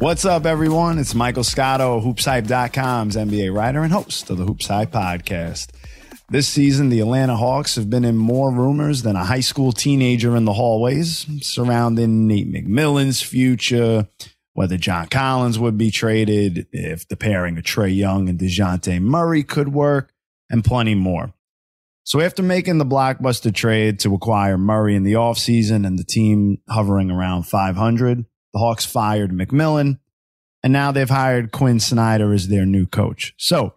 What's up, everyone? It's Michael Scotto, HoopsHype.com's NBA writer and host of the HoopsHype podcast. This season, the Atlanta Hawks have been in more rumors than a high school teenager in the hallways surrounding Nate McMillan's future, whether John Collins would be traded, if the pairing of Trae Young and DeJounte Murray could work, and plenty more. So after making the blockbuster trade to acquire Murray in the offseason and the team hovering around 500, the Hawks fired McMillan, and now they've hired Quin Snyder as their new coach. So,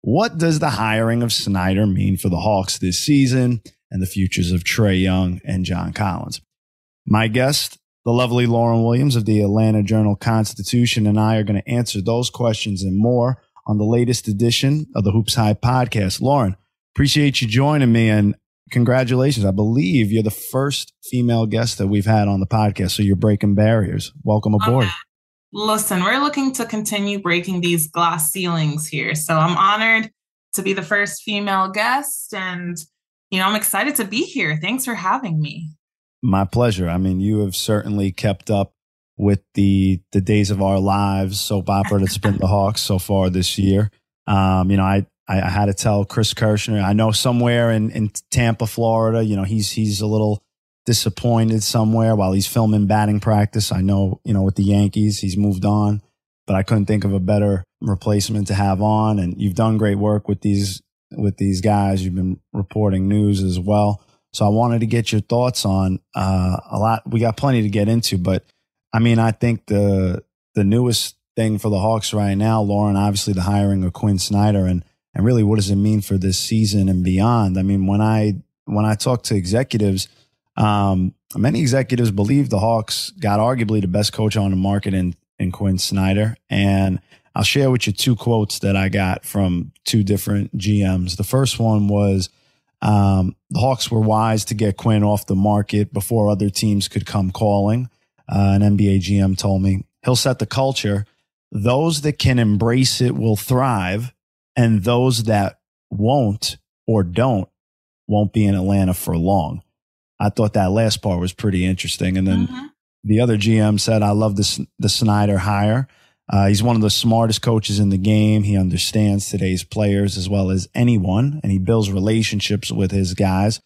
what does the hiring of Snyder mean for the Hawks this season and the futures of Trae Young and John Collins? My guest, the lovely Lauren Williams of the Atlanta Journal Constitution, and I are going to answer those questions and more on the latest edition of the HoopsHype podcast. Lauren, appreciate you joining me and congratulations. I believe you're the first female guest that we've had on the podcast. So you're breaking barriers. Welcome aboard. Okay. Listen, we're looking to continue breaking these glass ceilings here. So I'm honored to be the first female guest. And, you know, I'm excited to be here. Thanks for having me. My pleasure. I mean, you have certainly kept up with the the days of our lives soap opera that's been the Hawks so far this year. Um, you know, I I, I had to tell Chris Kirschner. I know somewhere in, in Tampa, Florida, you know, he's he's a little disappointed somewhere while he's filming batting practice. I know, you know, with the Yankees, he's moved on, but I couldn't think of a better replacement to have on. And you've done great work with these with these guys. You've been reporting news as well. So I wanted to get your thoughts on uh, a lot. We got plenty to get into, but I mean, I think the the newest thing for the Hawks right now, Lauren, obviously the hiring of Quin Snyder and and really what does it mean for this season and beyond? I mean, when I when I talk to executives, um, many executives believe the Hawks got arguably the best coach on the market in in Quin Snyder, and I'll share with you two quotes that I got from two different GMs. The first one was. Um, the Hawks were wise to get Quin off the market before other teams could come calling. Uh, an NBA GM told me he'll set the culture. Those that can embrace it will thrive and those that won't or don't won't be in Atlanta for long. I thought that last part was pretty interesting. And then mm-hmm. the other GM said, I love this, the Snyder hire. Uh, he's one of the smartest coaches in the game. He understands today's players as well as anyone, and he builds relationships with his guys.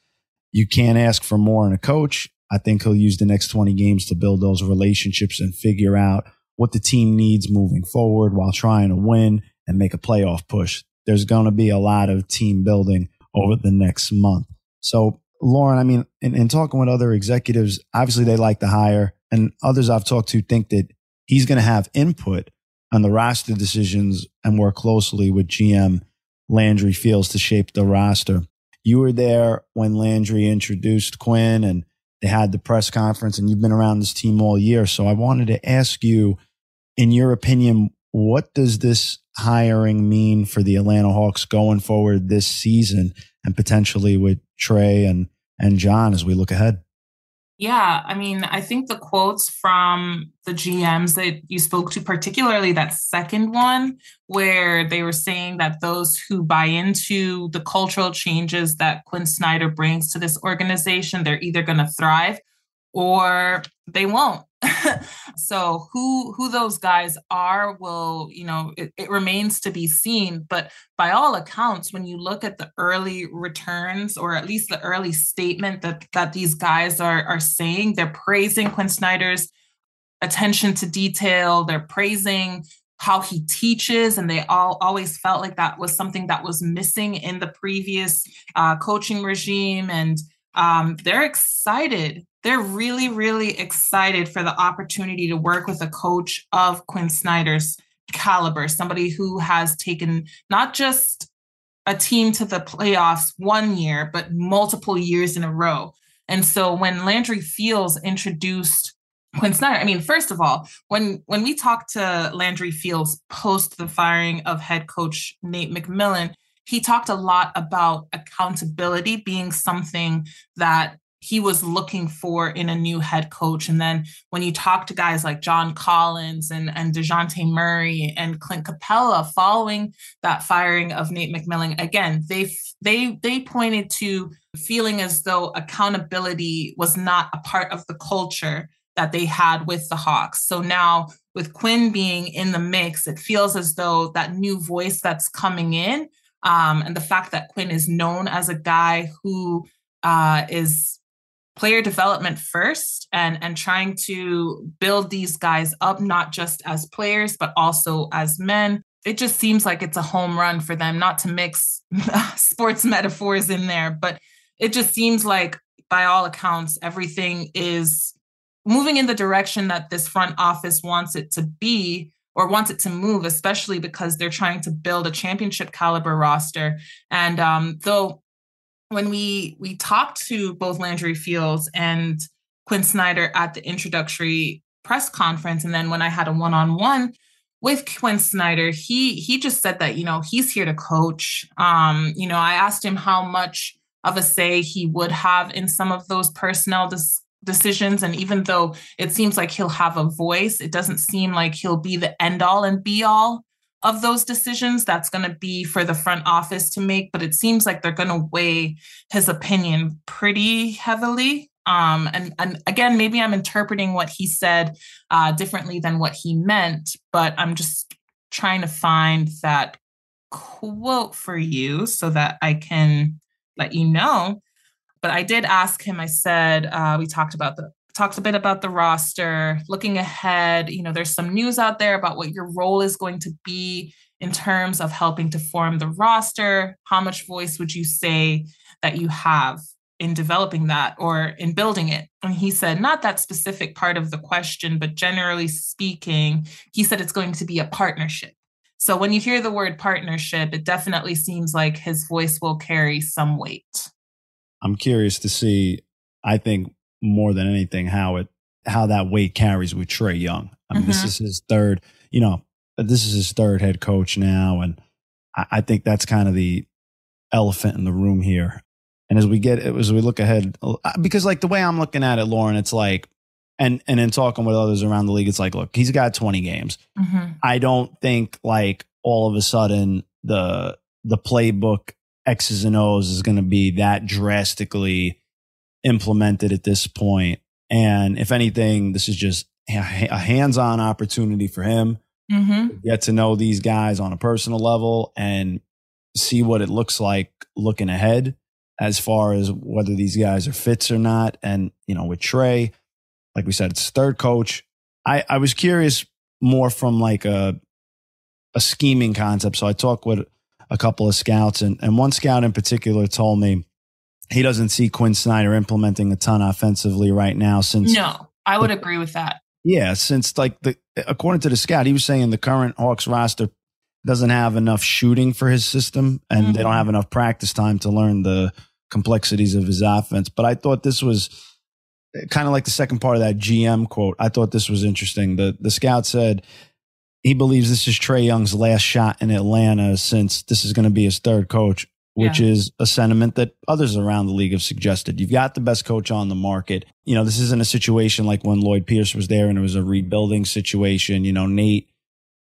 You can't ask for more in a coach. I think he'll use the next 20 games to build those relationships and figure out what the team needs moving forward while trying to win and make a playoff push. There's going to be a lot of team building over the next month. So, Lauren, I mean, in, in talking with other executives, obviously they like the hire, and others I've talked to think that he's going to have input on the roster decisions and work closely with GM Landry Fields to shape the roster. You were there when Landry introduced Quin and they had the press conference, and you've been around this team all year. So I wanted to ask you, in your opinion, what does this hiring mean for the Atlanta Hawks going forward this season and potentially with Trae and, and John as we look ahead? Yeah, I mean, I think the quotes from the GMs that you spoke to, particularly that second one, where they were saying that those who buy into the cultural changes that Quin Snyder brings to this organization, they're either going to thrive or they won't. so who who those guys are will you know it, it, remains to be seen but by all accounts when you look at the early returns or at least the early statement that that these guys are are saying they're praising quin snyder's attention to detail they're praising how he teaches and they all always felt like that was something that was missing in the previous uh, coaching regime and um, they're excited they're really, really excited for the opportunity to work with a coach of Quin Snyder's caliber, somebody who has taken not just a team to the playoffs one year, but multiple years in a row. And so when Landry Fields introduced Quin Snyder, I mean, first of all, when when we talked to Landry Fields post the firing of head coach Nate McMillan, he talked a lot about accountability being something that he was looking for in a new head coach. And then when you talk to guys like John Collins and, and DeJounte Murray and Clint Capela following that firing of Nate McMillan, again, they they they pointed to feeling as though accountability was not a part of the culture that they had with the Hawks. So now with Quin being in the mix, it feels as though that new voice that's coming in, um, and the fact that Quin is known as a guy who uh, is player development first and and trying to build these guys up not just as players but also as men it just seems like it's a home run for them. Not to mix sports metaphors in there but it just seems like by all accounts everything is moving in the direction that this front office wants it to be or wants it to move especially because they're trying to build a championship caliber roster and um, though when we we talked to both Landry Fields and Quin Snyder at the introductory press conference, and then when I had a one-on-one with Quin Snyder, he he just said that you know he's here to coach. Um, you know, I asked him how much of a say he would have in some of those personnel dis- decisions, and even though it seems like he'll have a voice, it doesn't seem like he'll be the end all and be all of those decisions that's going to be for the front office to make but it seems like they're going to weigh his opinion pretty heavily. Um, and, and again maybe i'm interpreting what he said uh, differently than what he meant but i'm just trying to find that quote for you so that i can let you know but i did ask him i said uh, we talked about the talked a bit about the roster, looking ahead. You know, there's some news out there about what your role is going to be in terms of helping to form the roster. How much voice would you say that you have in developing that or in building it? And he said, not that specific part of the question, but generally speaking, he said it's going to be a partnership. So when you hear the word partnership, it definitely seems like his voice will carry some weight. I'm curious to see. I think more than anything how it how that weight carries with Trae Young. I mean, mm-hmm. this is his third, you know, this is his third head coach now, and I, I, think that's kind of the elephant in the room here. And as we get as we look ahead, uh, because like the way I'm looking at it, Lauren, it's like, and and in talking with others around the league, it's like, look, he's got 20 games. Mm-hmm. I don't think like all of a sudden the the playbook X's and O's is going to be that drastically implemented at this point. And if anything, this is just a hands on opportunity for him mm-hmm. to get to know these guys on a personal level and see what it looks like looking ahead as far as whether these guys are fits or not. And, you know, with Trae, like we said, it's third coach. I, I was curious more from like a, a scheming concept. So I talked with a couple of scouts and, and one scout in particular told me he doesn't see Quin Snyder implementing a ton offensively right now since No, I would the, agree with that. Yeah, since like the according to the scout, he was saying the current Hawks roster doesn't have enough shooting for his system and mm-hmm. they don't mm-hmm. have enough practice time to learn the complexities of his offense. But I thought this was kind of like the second part of that GM quote. I thought this was interesting. The the scout said he believes this is Trae Young's last shot in Atlanta since this is going to be his third coach which yeah. is a sentiment that others around the league have suggested. You've got the best coach on the market. You know, this isn't a situation like when Lloyd Pierce was there and it was a rebuilding situation. You know, Nate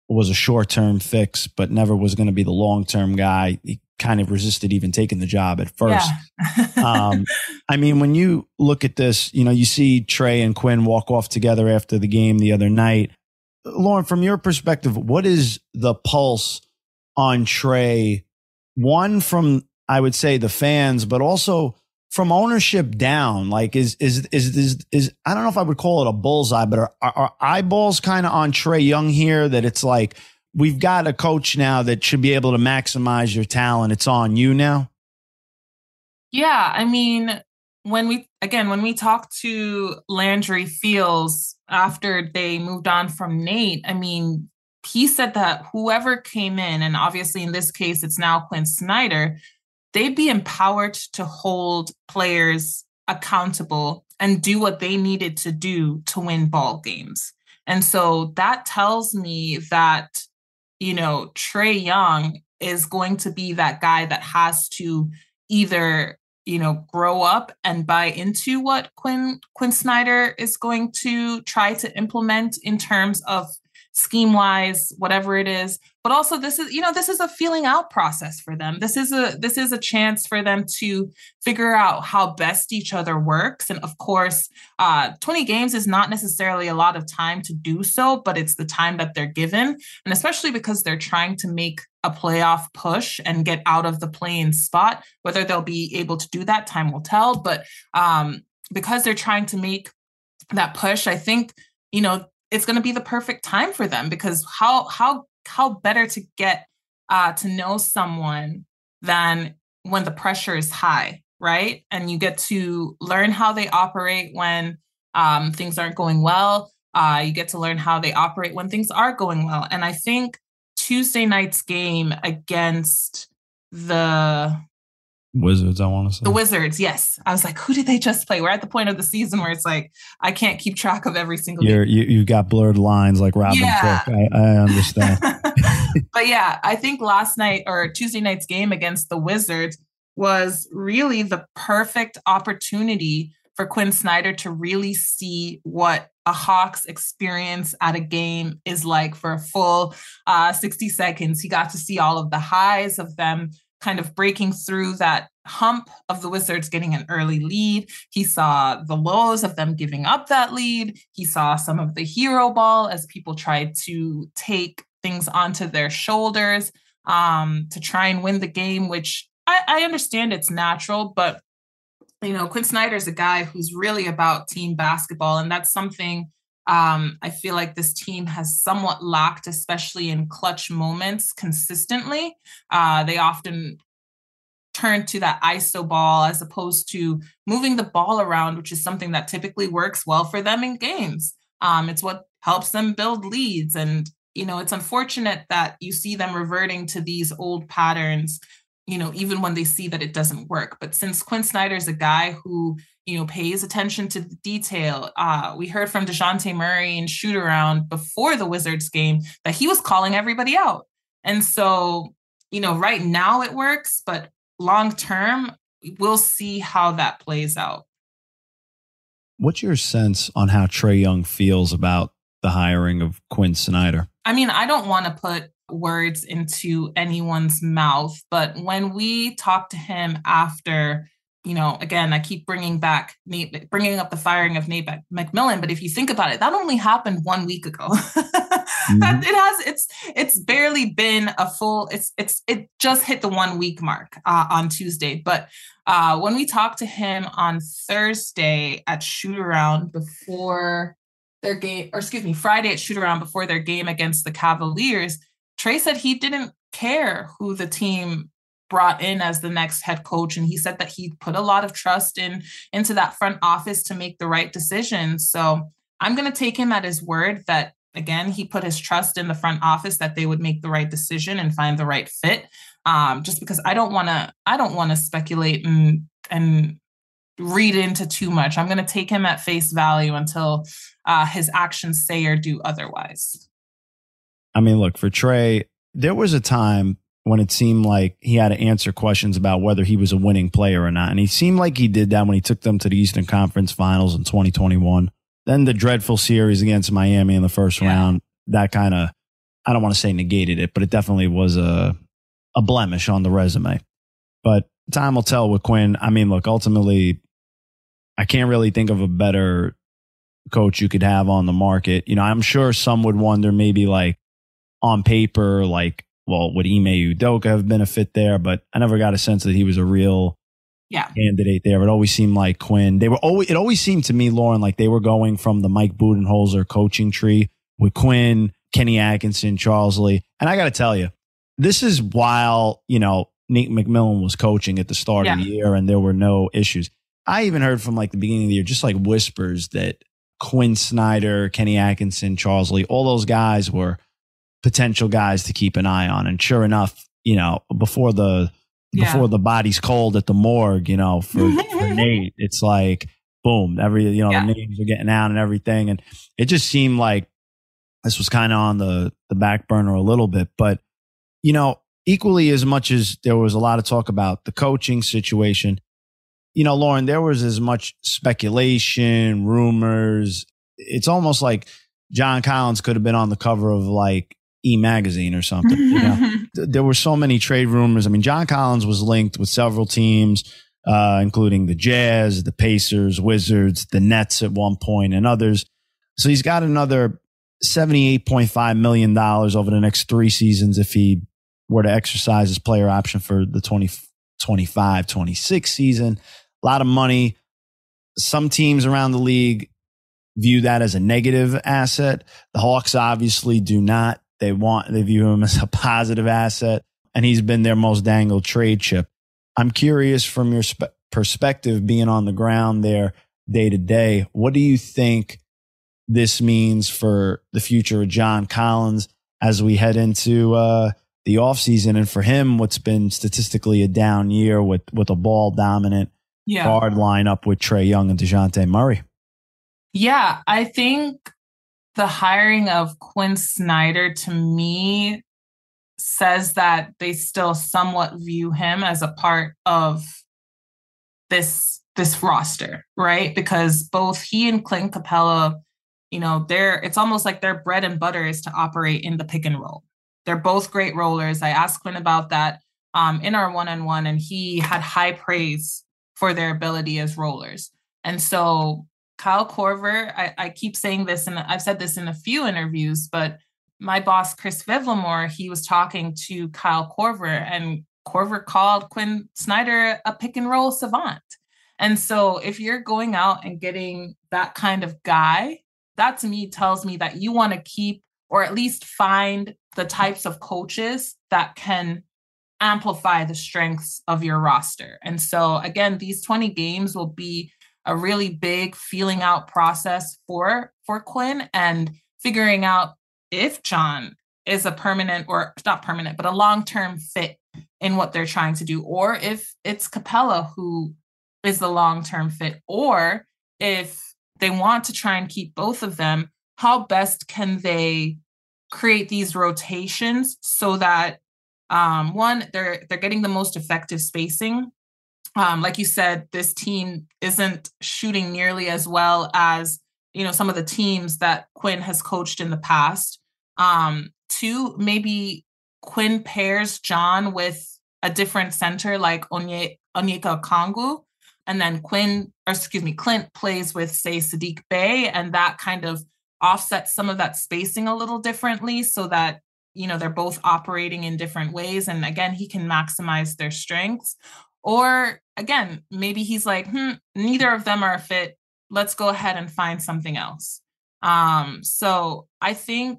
was a short term fix, but never was going to be the long term guy. He kind of resisted even taking the job at first. Yeah. um, I mean, when you look at this, you know, you see Trae and Quin walk off together after the game the other night. Lauren, from your perspective, what is the pulse on Trae? one from I would say the fans, but also from ownership down. Like is is is is, is I don't know if I would call it a bullseye, but are, are, eyeballs kind of on Trae Young here? That it's like we've got a coach now that should be able to maximize your talent. It's on you now. Yeah, I mean, when we again when we talked to Landry Fields after they moved on from Nate, I mean, he said that whoever came in, and obviously in this case, it's now Quin Snyder, they'd be empowered to hold players accountable and do what they needed to do to win ball games. And so that tells me that, you know, Trae Young is going to be that guy that has to either you know grow up and buy into what Quinn quin snyder is going to try to implement in terms of scheme wise whatever it is. But also this is you know this is a feeling out process for them. This is a this is a chance for them to figure out how best each other works. And of course uh 20 games is not necessarily a lot of time to do so but it's the time that they're given. And especially because they're trying to make a playoff push and get out of the playing spot whether they'll be able to do that time will tell but um because they're trying to make that push i think you know it's going to be the perfect time for them because how how how better to get uh, to know someone than when the pressure is high, right? And you get to learn how they operate when um, things aren't going well. Uh, you get to learn how they operate when things are going well. And I think Tuesday night's game against the Wizards, I want to say. The Wizards, yes. I was like, who did they just play? We're at the point of the season where it's like, I can't keep track of every single You're, game. You, you got blurred lines like Robin yeah. Cook. I, I understand. but yeah, I think last night or Tuesday night's game against the Wizards was really the perfect opportunity for Quin Snyder to really see what a Hawks experience at a game is like for a full uh, 60 seconds. He got to see all of the highs of them kind of breaking through that hump of the Wizards getting an early lead. He saw the lows of them giving up that lead. He saw some of the hero ball as people tried to take things onto their shoulders um, to try and win the game, which I, I understand it's natural, but you know, Quin Snyder is a guy who's really about team basketball, and that's something um, I feel like this team has somewhat lacked, especially in clutch moments consistently. Uh, they often turn to that ISO ball as opposed to moving the ball around, which is something that typically works well for them in games. Um, it's what helps them build leads. And, you know, it's unfortunate that you see them reverting to these old patterns, you know, even when they see that it doesn't work. But since Quin Snyder is a guy who you know, pays attention to the detail. Uh, we heard from DeJounte Murray in shoot around before the Wizards game that he was calling everybody out. And so, you know, right now it works, but long term, we'll see how that plays out. What's your sense on how Trae Young feels about the hiring of Quin Snyder? I mean, I don't want to put words into anyone's mouth, but when we talked to him after you know, again, I keep bringing back Nate, bringing up the firing of Nate McMillan, but if you think about it, that only happened one week ago. mm-hmm. It has, it's, it's barely been a full. It's, it's, it just hit the one week mark uh, on Tuesday. But uh, when we talked to him on Thursday at shoot around before their game, or excuse me, Friday at shoot around before their game against the Cavaliers, Trae said he didn't care who the team brought in as the next head coach and he said that he put a lot of trust in into that front office to make the right decisions so i'm going to take him at his word that again he put his trust in the front office that they would make the right decision and find the right fit. Um, just because i don't want to i don't want to speculate and and read into too much. I'm going to take him at face value until uh, his actions say or do otherwise i mean look for Trae, there was a time when it seemed like he had to answer questions about whether he was a winning player or not. And he seemed like he did that when he took them to the Eastern Conference Finals in 2021. Then the dreadful series against Miami in the first yeah. round, that kind of, I don't want to say negated it, but it definitely was a, a blemish on the resume. But time will tell with Quin. I mean, look, ultimately, I can't really think of a better coach you could have on the market. You know, I'm sure some would wonder maybe like on paper, like well, would Ime Udoka have been a fit there? But I never got a sense that he was a real yeah. candidate there. It always seemed like Quin. They were always. It always seemed to me, Lauren, like they were going from the Mike Budenholzer coaching tree with Quin, Kenny Atkinson, Charles Lee. And I got to tell you, this is while you know Nate McMillan was coaching at the start yeah. of the year, and there were no issues. I even heard from like the beginning of the year, just like whispers that Quin Snyder, Kenny Atkinson, Charles Lee, all those guys were potential guys to keep an eye on. And sure enough, you know, before the Yeah. before the body's cold at the morgue, you know, for, for Nate, it's like boom, every you know, Yeah. the names are getting out and everything. And it just seemed like this was kind of on the the back burner a little bit. But, you know, equally as much as there was a lot of talk about the coaching situation, you know, Lauren, there was as much speculation, rumors. It's almost like John Collins could have been on the cover of like E Magazine or something. You know? There were so many trade rumors. I mean, John Collins was linked with several teams, uh, including the Jazz, the Pacers, Wizards, the Nets at one point, and others. So he's got another $78.5 million over the next three seasons if he were to exercise his player option for the 2025 26 season. A lot of money. Some teams around the league view that as a negative asset. The Hawks obviously do not. They want, they view him as a positive asset, and he's been their most dangled trade chip. I'm curious from your spe- perspective, being on the ground there day to day, what do you think this means for the future of John Collins as we head into uh, the offseason? And for him, what's been statistically a down year with, with a ball dominant yeah. guard lineup with Trae Young and DeJounte Murray. Yeah, I think the hiring of Quin Snyder to me says that they still somewhat view him as a part of this this roster, right? Because both he and Clint Capela, you know, they're it's almost like their bread and butter is to operate in the pick and roll. They're both great rollers. I asked Quin about that um, in our one on one, and he had high praise for their ability as rollers. And so Kyle Korver, I, I, keep saying this, and I've said this in a few interviews, but my boss, Chris Vivlamore, he was talking to Kyle Korver, and Korver called Quin Snyder a pick and roll savant. And so if you're going out and getting that kind of guy, that to me tells me that you want to keep or at least find the types of coaches that can amplify the strengths of your roster. And so again, these 20 games will be a really big feeling out process for for Quin and figuring out if John is a permanent or not permanent, but a long-term fit in what they're trying to do, or if it's Capela who is the long-term fit, or if they want to try and keep both of them, how best can they create these rotations so that um, one, they're they're getting the most effective spacing um, like you said, this team isn't shooting nearly as well as you know some of the teams that Quin has coached in the past. Um, two, maybe Quin pairs John with a different center like Onye, Onyeka Okongwu, and then Quin, or excuse me, Clint plays with say Saddiq Bey, and that kind of offsets some of that spacing a little differently, so that you know they're both operating in different ways, and again he can maximize their strengths. Or again, maybe he's like, hmm, neither of them are a fit. Let's go ahead and find something else. Um, so I think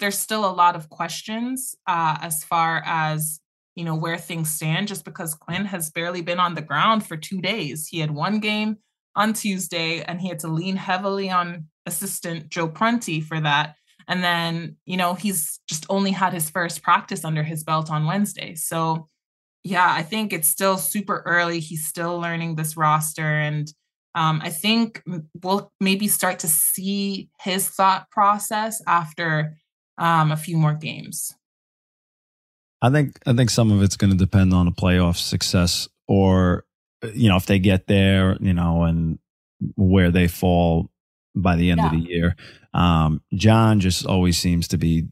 there's still a lot of questions uh, as far as you know where things stand. Just because Quin has barely been on the ground for two days, he had one game on Tuesday, and he had to lean heavily on assistant Joe Prunty for that. And then you know he's just only had his first practice under his belt on Wednesday. So yeah, I think it's still super early. He's still learning this roster. And um, I think we'll maybe start to see his thought process after um, a few more games. I think I think some of it's going to depend on a playoff success, or you know, if they get there, you know, and where they fall by the end yeah. of the year. Um, John just always seems to be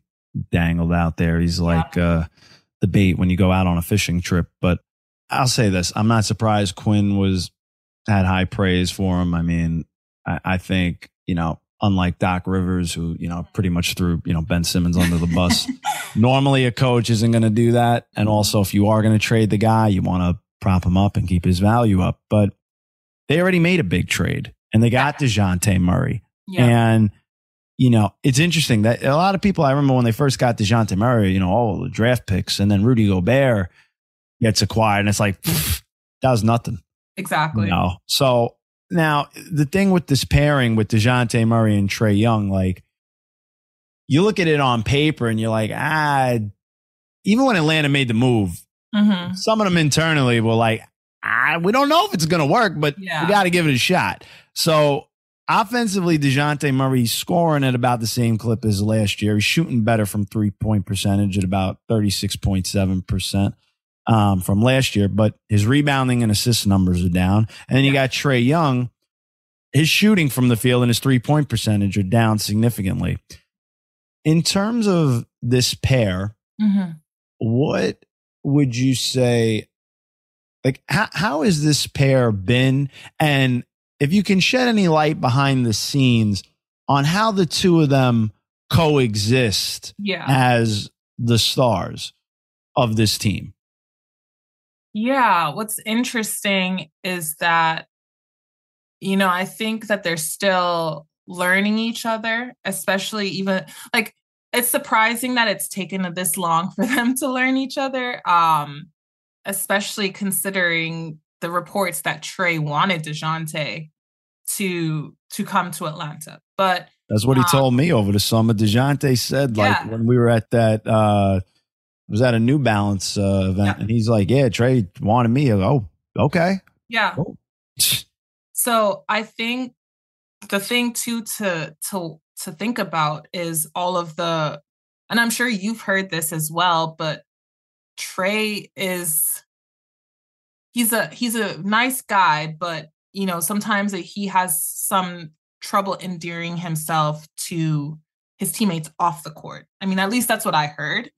dangled out there. He's like. Yeah. Uh, the bait when you go out on a fishing trip. But I'll say this: I'm not surprised Quin was had high praise for him. I mean, I, I think you know, unlike Doc Rivers, who you know pretty much threw you know Ben Simmons under the bus. normally, a coach isn't going to do that, and also if you are going to trade the guy, you want to prop him up and keep his value up. But they already made a big trade, and they got Dejounte Murray, yeah. and you know, it's interesting that a lot of people, I remember when they first got DeJounte Murray, you know, all the draft picks, and then Rudy Gobert gets acquired, and it's like, pff, that was nothing. Exactly. You know? So now the thing with this pairing with DeJounte Murray and Trae Young, like, you look at it on paper and you're like, ah, even when Atlanta made the move, Mhm. some of them internally were like, ah, we don't know if it's going to work, but Yeah. we got to give it a shot. So offensively, DeJounte Murray's scoring at about the same clip as last year. He's shooting better from three point percentage at about 36.7% um, from last year, but his rebounding and assist numbers are down. And then you got Trae Young. His shooting from the field and his three point percentage are down significantly. In terms of this pair, Mhm. what would you say like how, how has this pair been and if you can shed any light behind the scenes on how the two of them coexist Yeah. as the stars of this team Yeah, what's interesting is that, you know, I think that they're still learning each other, especially even like it's surprising that it's taken this long for them to learn each other. Um, especially considering the reports that Trae wanted DeJounte to to come to Atlanta. But that's what he Um, told me over the summer DeJounte said like Yeah. when we were at that uh was at a New Balance uh, event Yeah. and he's like yeah Trae wanted me go, oh okay yeah. Oh. So I think the thing too to to to think about is all of the and I'm sure you've heard this as well, but Trae is he's a he's a nice guy, but you know, sometimes he has some trouble endearing himself to his teammates off the court. I mean, at least that's what I heard.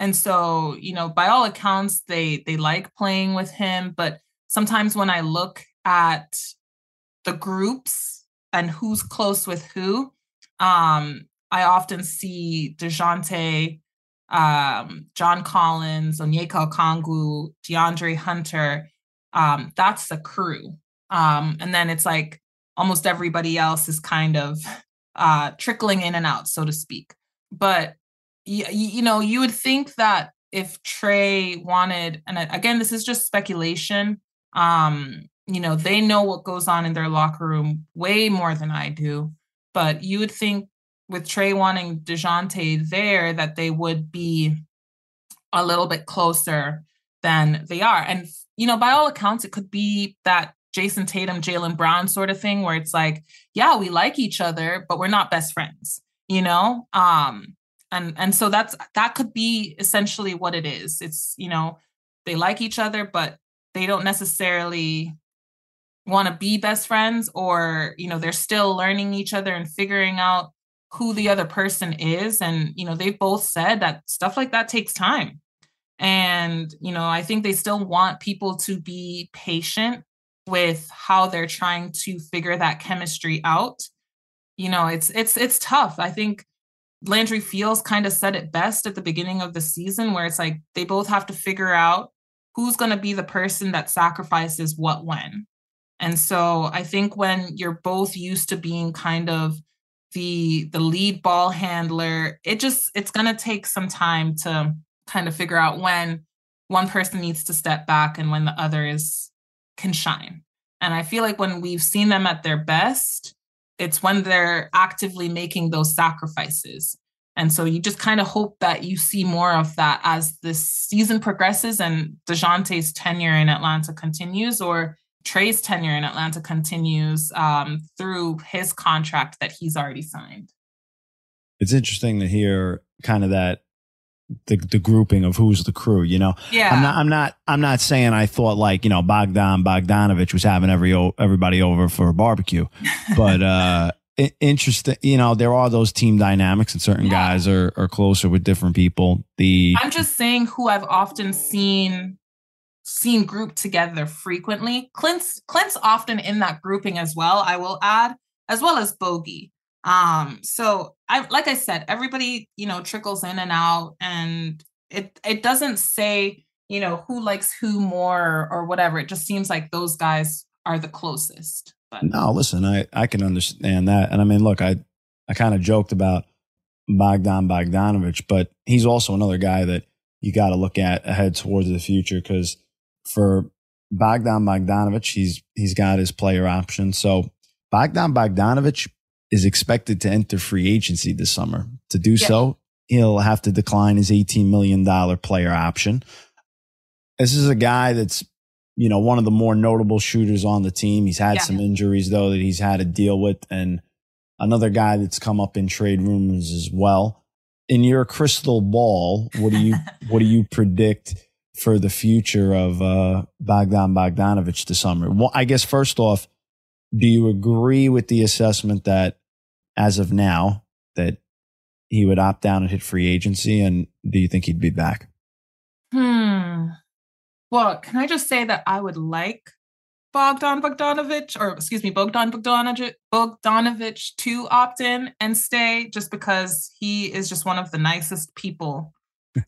And so, you know, by all accounts, they they like playing with him, but sometimes when I look at the groups and who's close with who, um, I often see DeJounte, um, John Collins, Onyeka Okongwu, DeAndre Hunter. Um, that's the crew. Um, and then it's like almost everybody else is kind of uh, trickling in and out, so to speak. But y- you know, you would think that if Trae wanted, and again, this is just speculation. Um, you know, they know what goes on in their locker room way more than I do. But you would think with Trae wanting DeJounte there that they would be a little bit closer than they are. And, you know, by all accounts, it could be that Jayson Tatum, Jaylen Brown sort of thing where it's like, yeah, we like each other, but we're not best friends, you know? Um, and and so that's that could be essentially what it is. It's, you know, they like each other, but they don't necessarily want to be best friends or you know they're still learning each other and figuring out who the other person is and you know they've both said that stuff like that takes time. And you know i think they still want people to be patient with how they're trying to figure that chemistry out. You know it's it's it's tough. I think landry fields kind of said it best at the beginning of the season where it's like they both have to figure out who's going to be the person that sacrifices what when. And so I think when you're both used to being kind of the the lead ball handler, it just it's going to take some time to kind of figure out when one person needs to step back and when the other is can shine. And I feel like when we've seen them at their best, it's when they're actively making those sacrifices. And so you just kind of hope that you see more of that as this season progresses and DeJounte's tenure in Atlanta continues, or Trae's tenure in Atlanta continues um, through his contract that he's already signed. it's interesting to hear kind of that the the grouping of who's the crew. You know, Yeah. I'm not I'm not I'm not saying I thought like you know Bogdan Bogdanovic was having every everybody over for a barbecue, but uh, interesting. You know, there are those team dynamics, and certain Yeah. guys are are closer with different people. The I'm just saying who I've often seen seen grouped together frequently. Clint's Clint's often in that grouping as well, I will add, as well as Bogey. Um, so I like I said, everybody, you know, trickles in and out and it it doesn't say, you know, who likes who more or whatever. It just seems like those guys are the closest. But No, listen, I, I can understand that. And I mean, look, I, I kind of joked about Bogdan Bogdanovic, but he's also another guy that you got to look at ahead towards the future because for Bogdan Bogdanovic, he's, he's got his player option. So Bogdan Bogdanovic is expected to enter free agency this summer To do yeah. so, he'll have to decline his $18 million player option. This is a guy that's, you know, one of the more notable shooters on the team. He's had yeah. some injuries, though, that he's had to deal with. And another guy that's come up in trade rumors as well. In your crystal ball, what do you what do you predict for the future of uh, Bogdan Bogdanovic this summer? Well, I guess first off, do you agree with the assessment that as of now that he would opt down and hit free agency, and do you think he'd be back? Hmm. Well, can I just say that I would like Bogdan Bogdanovic, or excuse me, Bogdan Bogdanovic, Bogdanovic to opt in and stay just because he is just one of the nicest people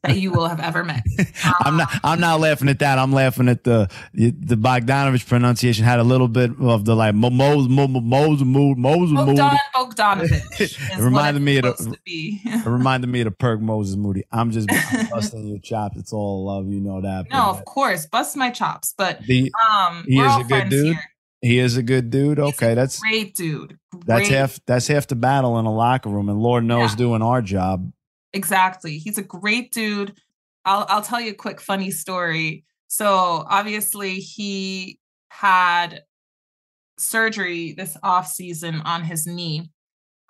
that you will have ever met. Um, I'm not. I'm not laughing at that. I'm laughing at the the Bogdanovic pronunciation had a little bit of the like Moses Moses Moses Moses Bogdan Bogdanovic. it reminded me of the, it reminded me of the perk Moses Moody. I'm just busting your chops. It's all love. You know that. No, of course, bust my chops. But the, um, he is a good dude. Here. He is a good dude. Okay, that's great dude. Great. That's half. That's half the battle in a locker room, and Lord knows yeah. doing our job Exactly. He's a great dude. I'll I'll tell you a quick funny story. So obviously he had surgery this off season on his knee.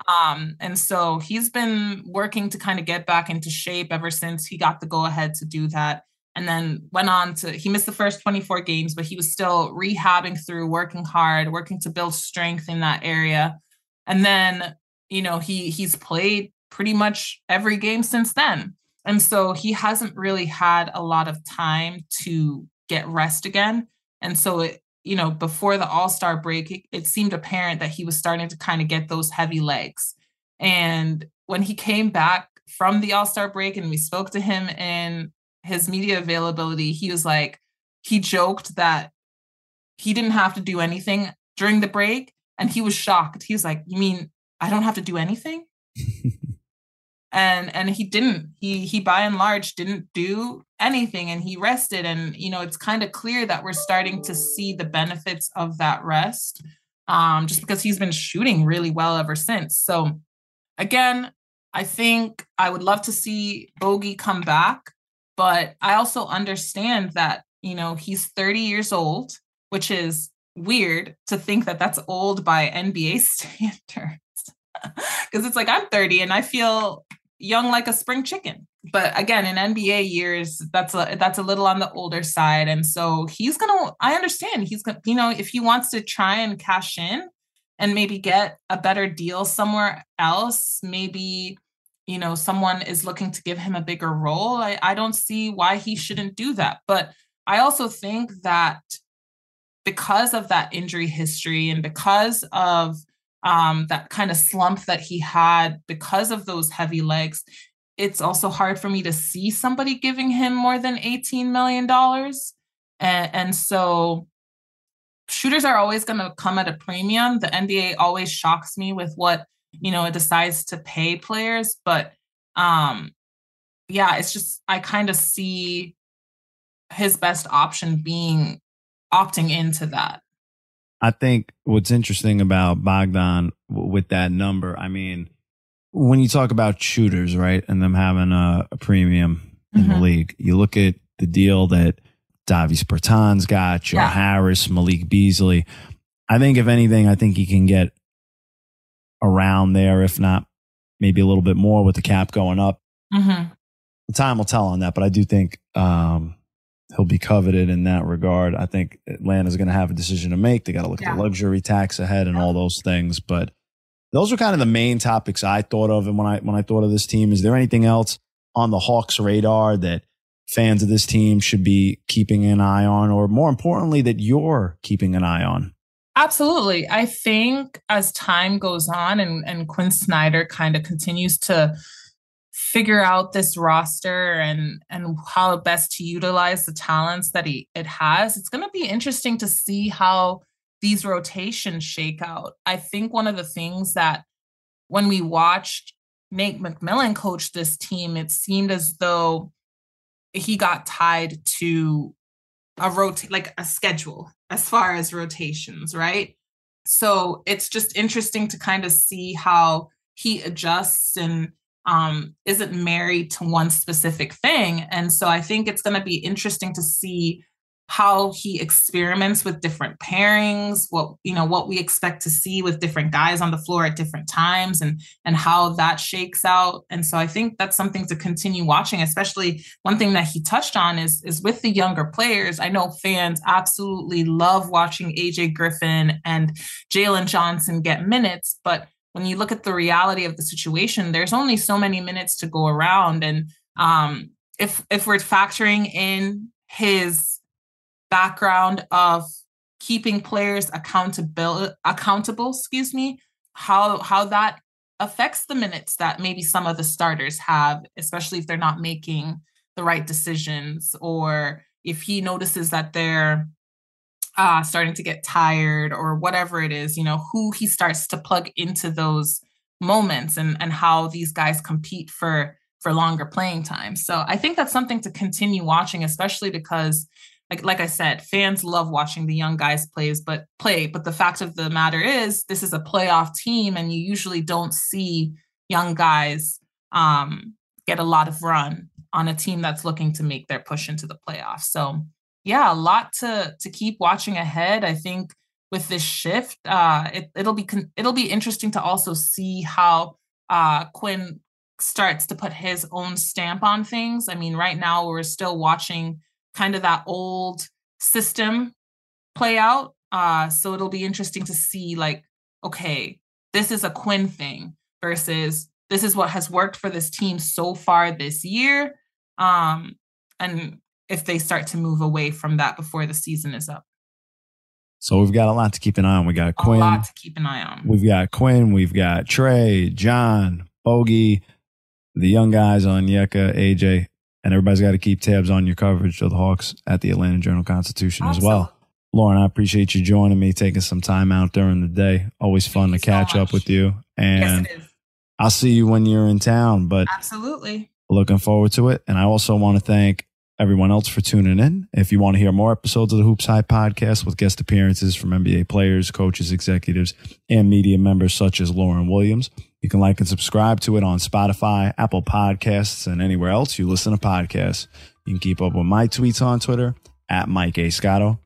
Um, and so he's been working to kind of get back into shape ever since he got the go ahead to do that. And then went on to he missed the first 24 games, but he was still rehabbing through, working hard, working to build strength in that area. And then, you know, he he's played pretty much every game since then. And so he hasn't really had a lot of time to get rest again. And so it, you know, before the All Star break, it, it, seemed apparent that he was starting to kind of get those heavy legs. And when he came back from the All Star break and we spoke to him in his media availability, he was like, he joked that he didn't have to do anything during the break. And he was shocked. He was like, You mean I don't have to do anything? and and he didn't he he by and large didn't do anything and he rested. And you know it's kind of clear that we're starting to see the benefits of that rest um just because he's been shooting really well ever since. So again i think i would love to see bogey come back but i also understand that you know he's 30 years old which is weird to think that that's old by nba standards. Because it's like I'm 30 and I feel young like a spring chicken. But again, in NBA years, that's a that's a little on the older side. And so he's gonna, I understand he's gonna, you know, if he wants to try and cash in and maybe get a better deal somewhere else, maybe you know someone is looking to give him a bigger role. I, I don't see why he shouldn't do that. But I also think that because of that injury history and because of um, that kind of slump that he had because of those heavy legs, it's also hard for me to see somebody giving him more than $18 million. And, and so shooters are always going to come at a premium. The NBA always shocks me with what, you know, it decides to pay players. But um, yeah, it's just, I kind of see his best option being opting into that. I think what's interesting about Bogdan with that number, I mean, when you talk about shooters, right, and them having a, a premium in mm-hmm. the league, you look at the deal that Davis Bertans got, Joe yeah. Harris, Malik Beasley. I think, if anything, I think he can get around there, if not maybe a little bit more with the cap going up. Mm-hmm. Time will tell on that, but I do think um, he'll be coveted in that regard. I think Atlanta's going to have a decision to make. They got to look yeah. at the luxury tax ahead and all those things. But those are kind of the main topics I thought of. And when I when I thought of this team, is there anything else on the Hawks radar that fans of this team should be keeping an eye on, or more importantly, that you're keeping an eye on? Absolutely. I think as time goes on and, and Quin Snyder kind of continues to figure out this roster and and how best to utilize the talents that he it has it's going to be interesting to see how these rotations shake out. I think one of the things that when we watched nate mcmillan coach this team it seemed as though he got tied to a rot like a schedule as far as rotations right? So it's just interesting to kind of see how he adjusts and um, isn't married to one specific thing. And so I think it's going to be interesting to see how he experiments with different pairings what you know what we expect to see with different guys on the floor at different times and and how that shakes out and so i think that's something to continue watching especially one thing that he touched on is is with the younger players i know fans absolutely love watching aj griffin and jalen johnson get minutes but when you look at the reality of the situation there's only so many minutes to go around. And um if if we're factoring in his background of keeping players accountable accountable excuse me how how that affects the minutes that maybe some of the starters have especially if they're not making the right decisions or if he notices that they're uh, starting to get tired or whatever it is you know who he starts to plug into those moments and and how these guys compete for for longer playing time so i think that's something to continue watching especially because like like I said, fans love watching the young guys plays, but play. But the fact of the matter is, this is a playoff team, and you usually don't see young guys um, get a lot of run on a team that's looking to make their push into the playoffs. So yeah, a lot to to keep watching ahead. I think with this shift, uh, it, it'll be it'll be interesting to also see how uh, Quin starts to put his own stamp on things. I mean, right now we're still watching kind of that old system play out. Uh, so it'll be interesting to see, like, okay, this is a Quin thing versus this is what has worked for this team so far this year. Um, and if they start to move away from that before the season is up. So we've got a lot to keep an eye on. We got Quin. A lot to keep an eye on. We've got Quin. We've got Trae, John, Bogey, the young guys on Onyeka, AJ and everybody's got to keep tabs on your coverage of the Hawks at the Atlanta Journal Constitution Absolutely. as well. Lauren, I appreciate you joining me, taking some time out during the day. Always fun Thank to catch so up with you. And yes, I'll see you when you're in town. But absolutely looking forward to it. And I also want to thank everyone else for tuning in. If you want to hear more episodes of the HoopsHype podcast with guest appearances from NBA players, coaches, executives, and media members such as Lauren Williams, you can like and subscribe to it on Spotify, Apple Podcasts, and anywhere else you listen to podcasts. You can keep up with my tweets on Twitter at Mike A.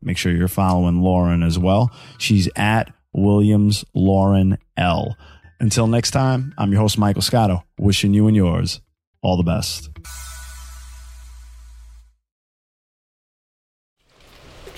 Make sure you're following Lauren as well. She's at Williams Lauren L. Until next time, I'm your host, Michael Scotto, wishing you and yours all the best.